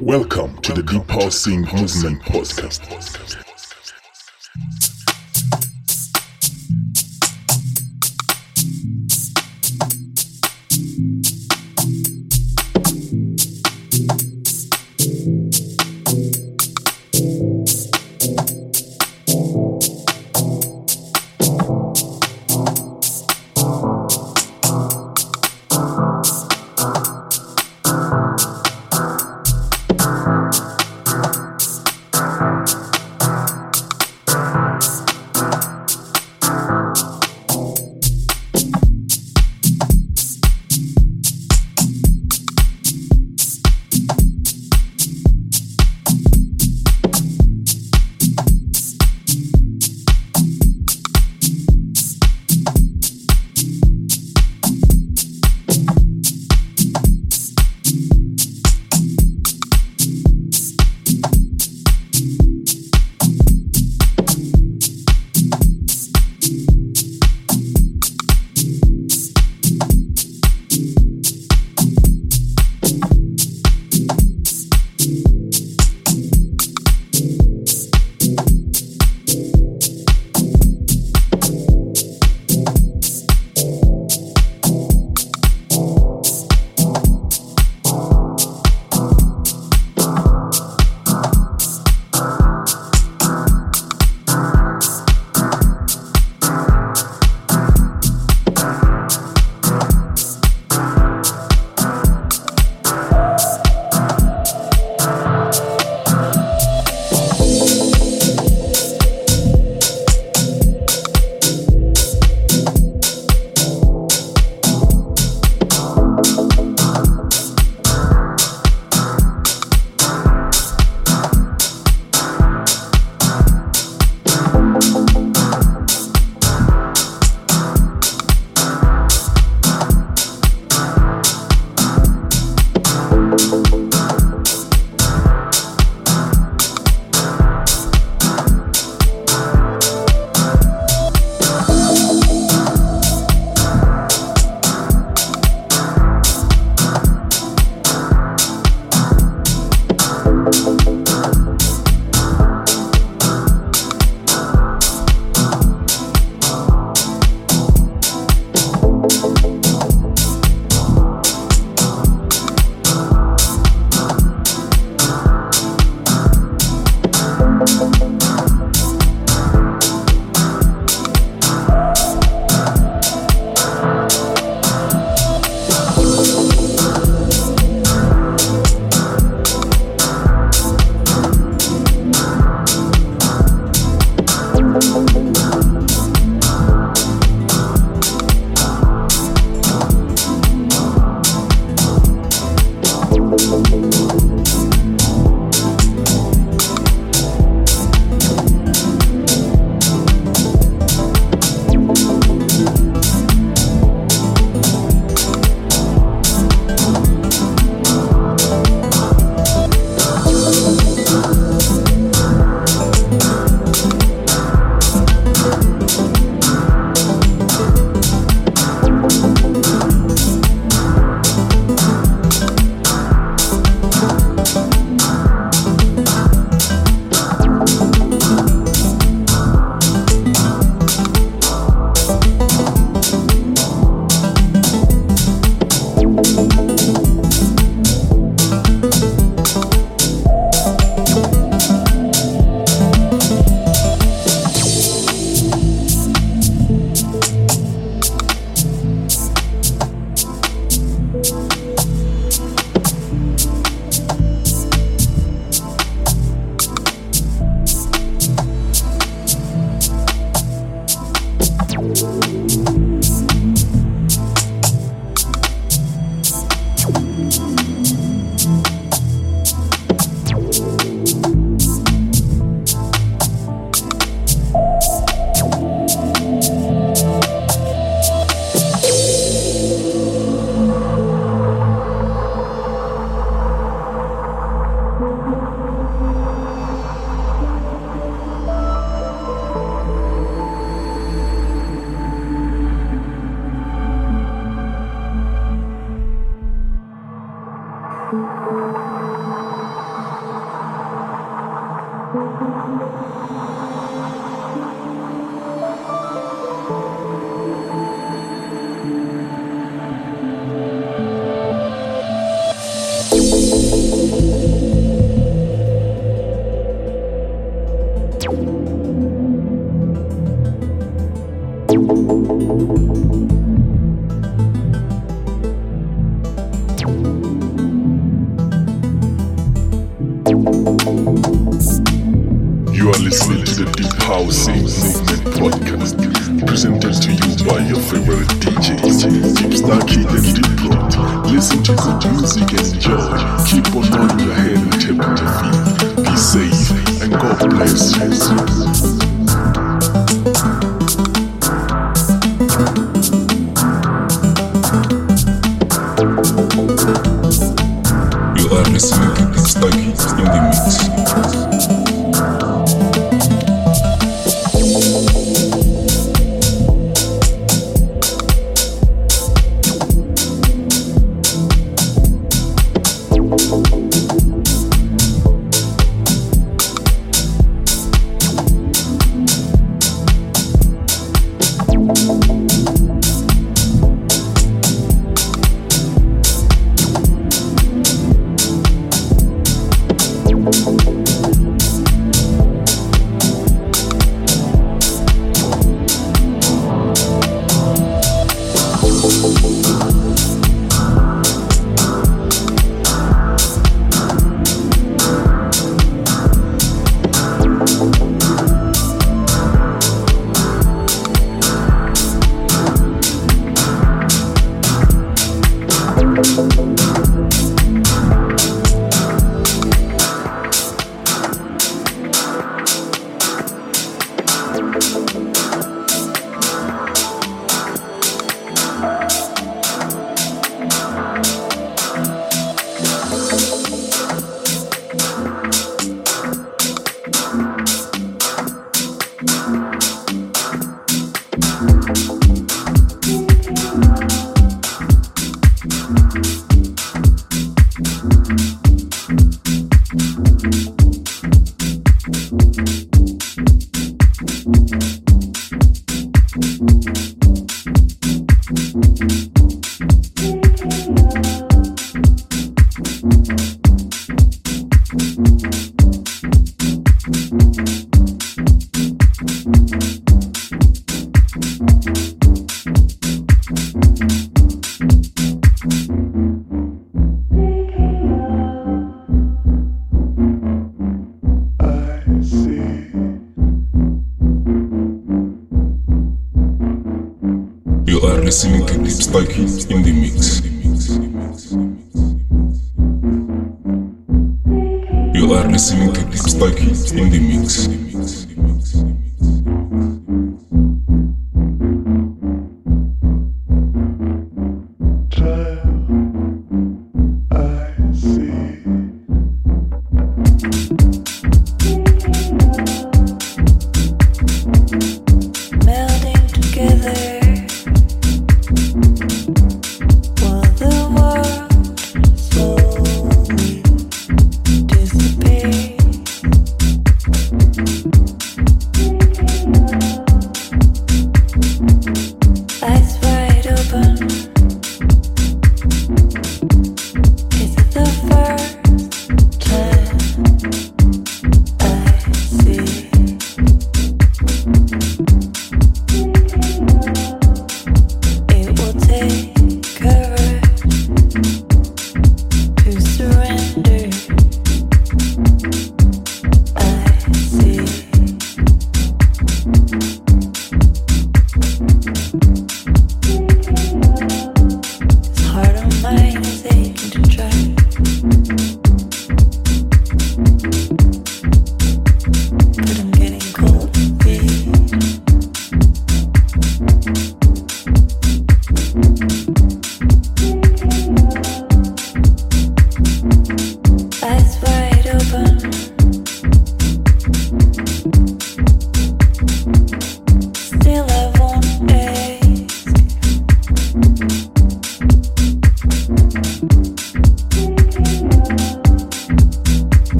Welcome to the Deep Pulsing Movement Podcast.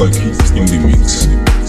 Like he's in the mix.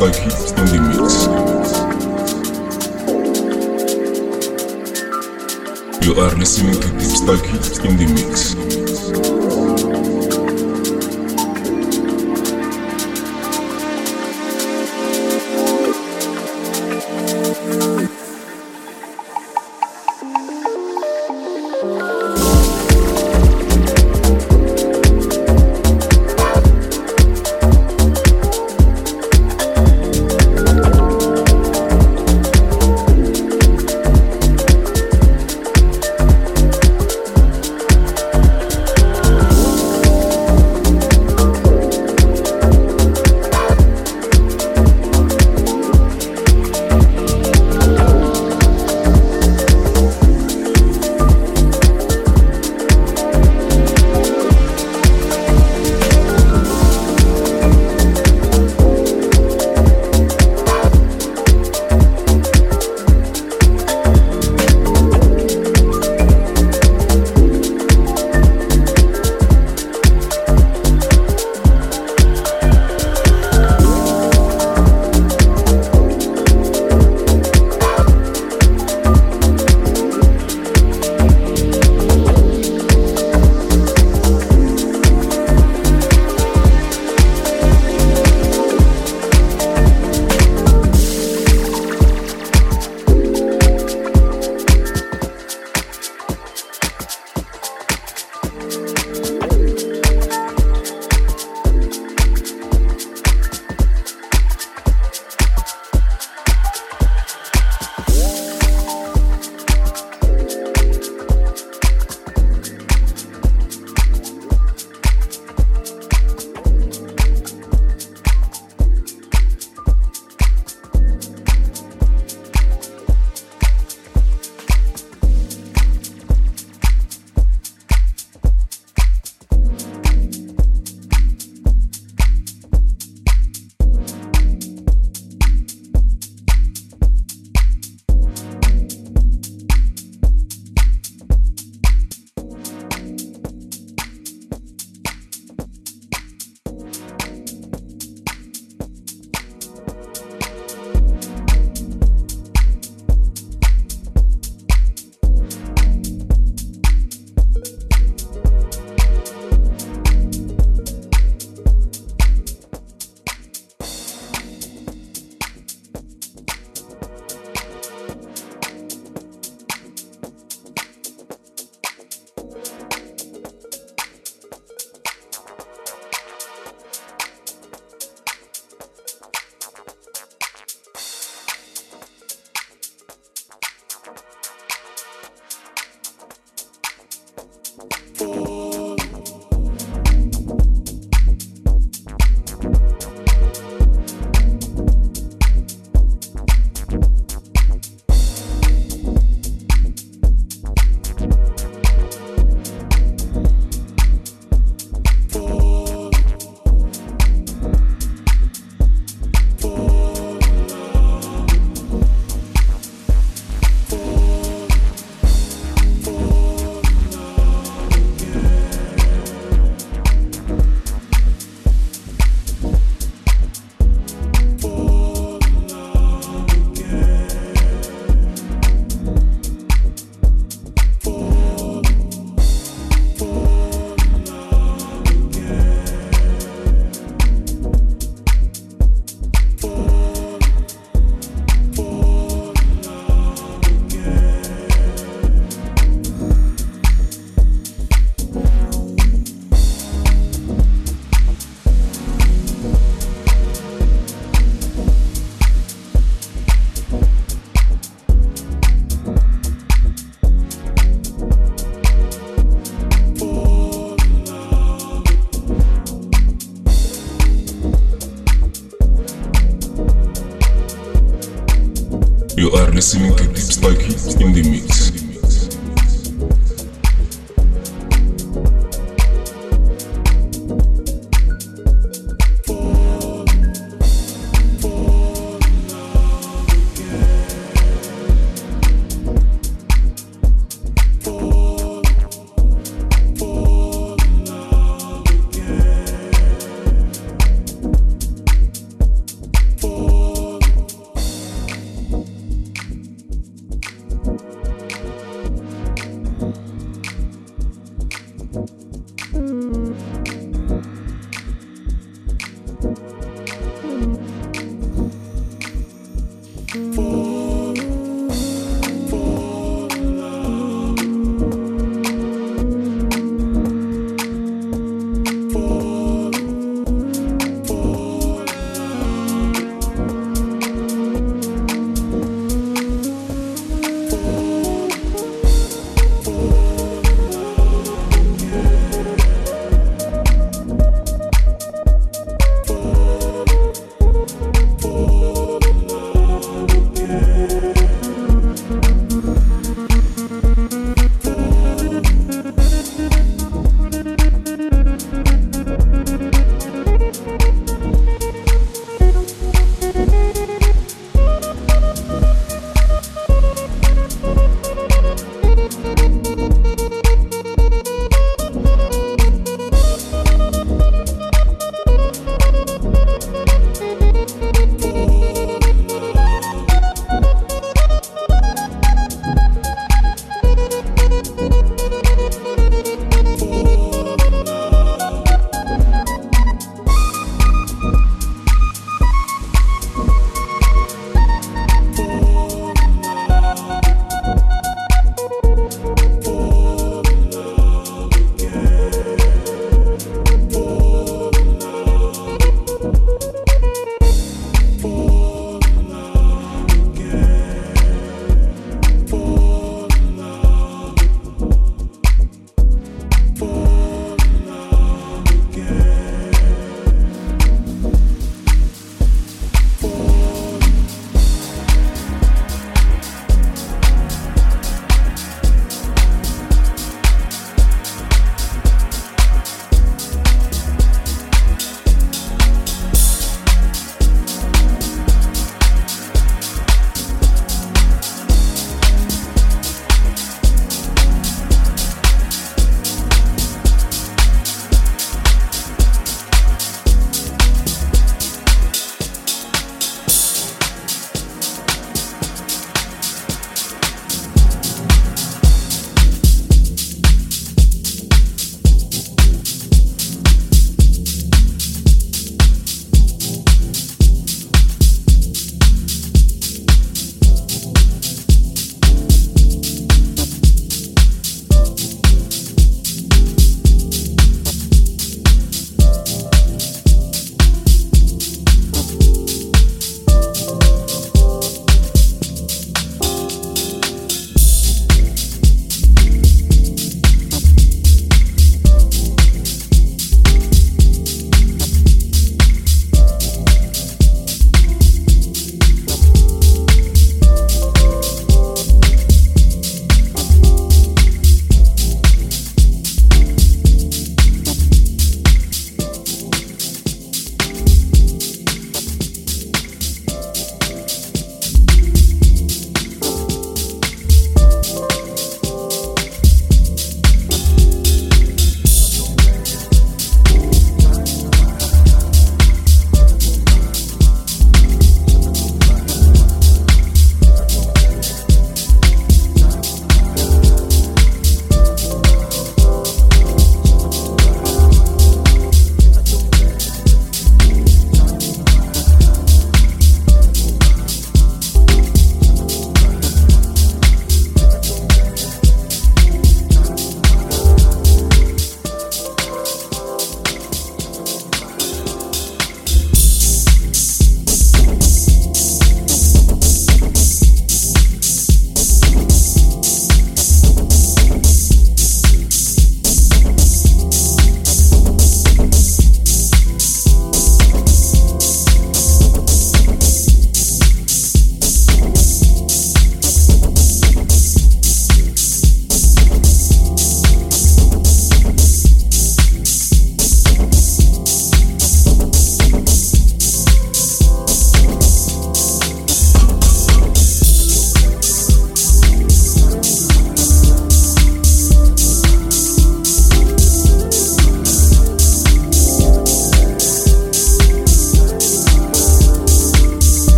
Spooky on the mix. You are listening to Deep Spooky in the mix.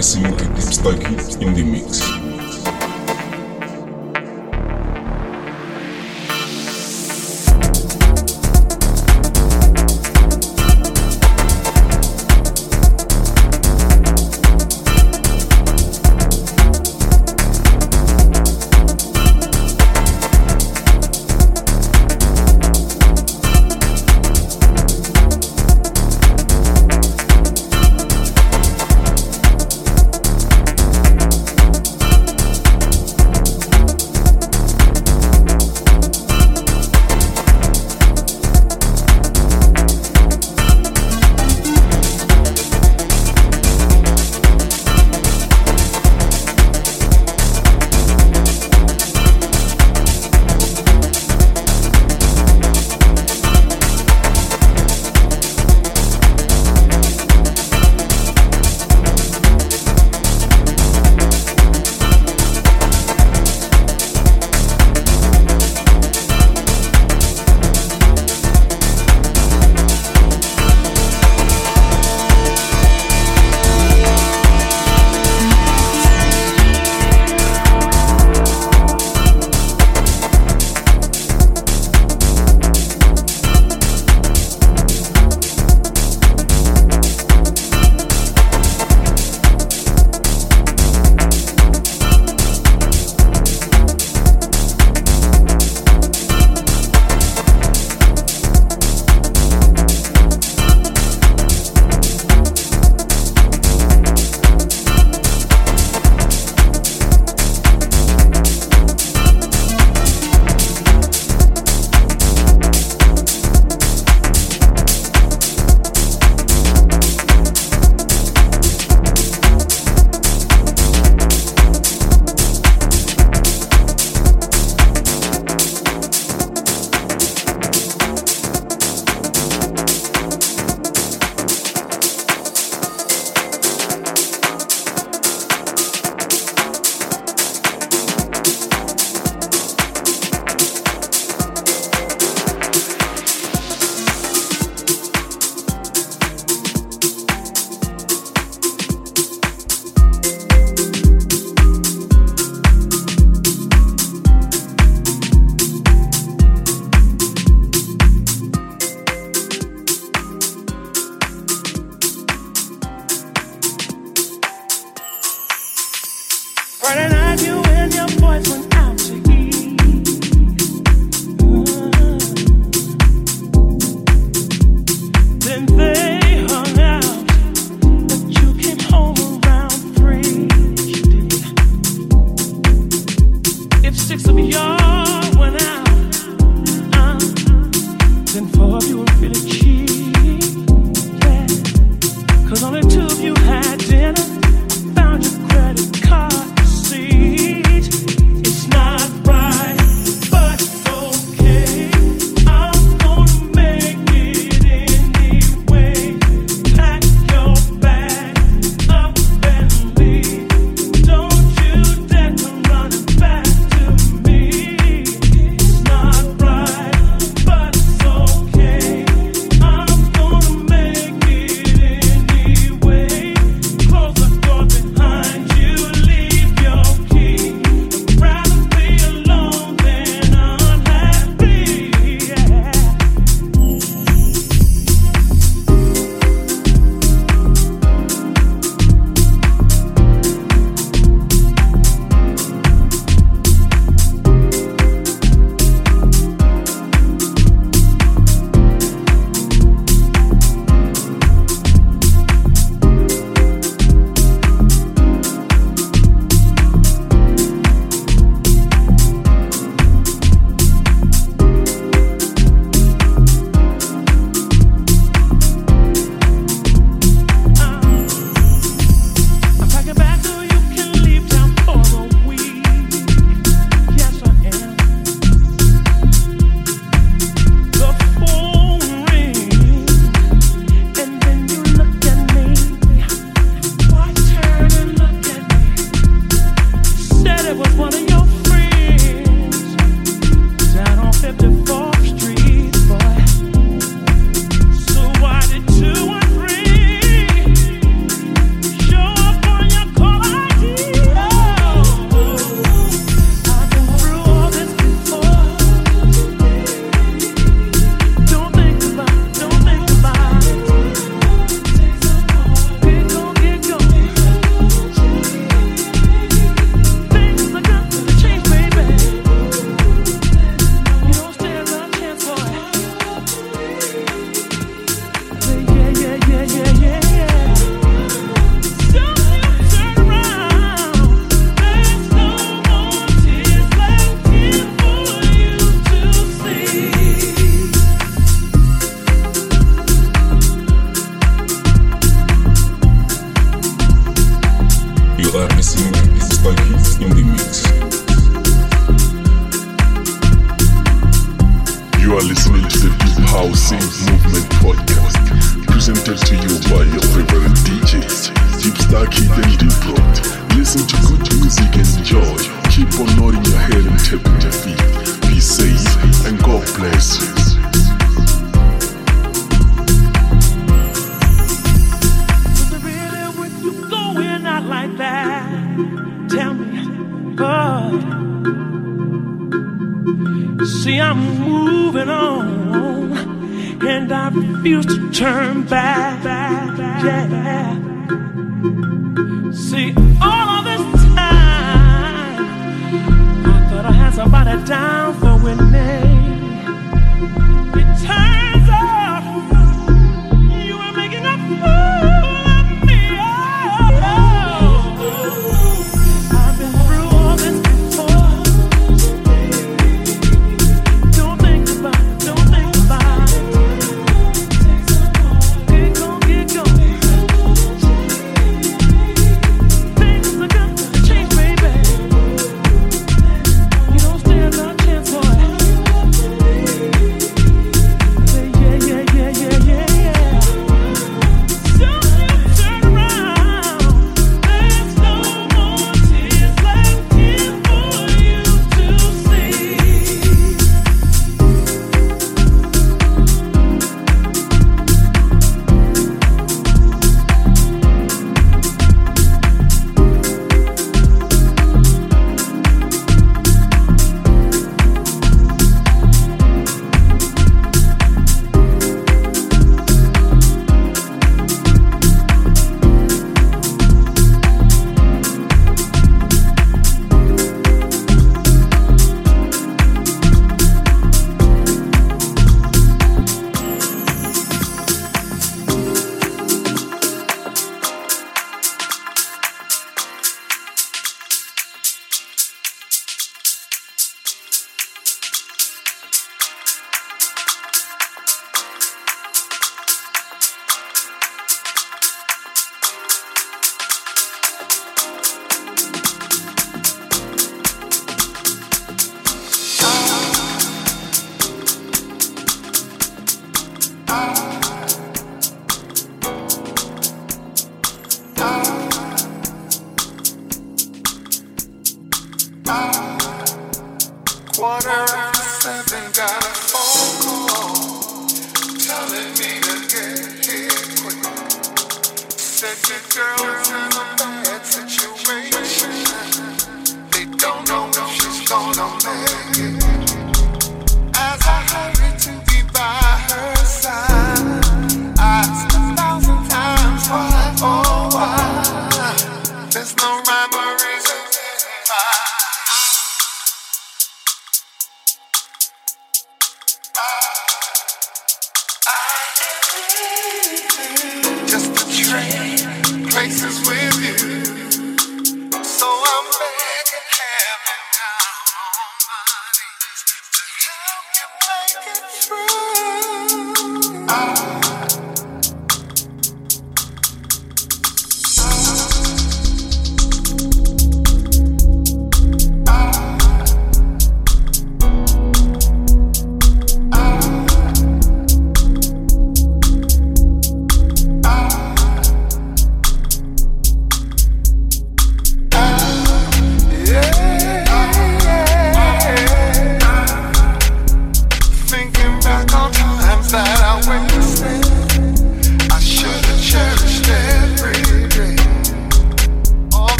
You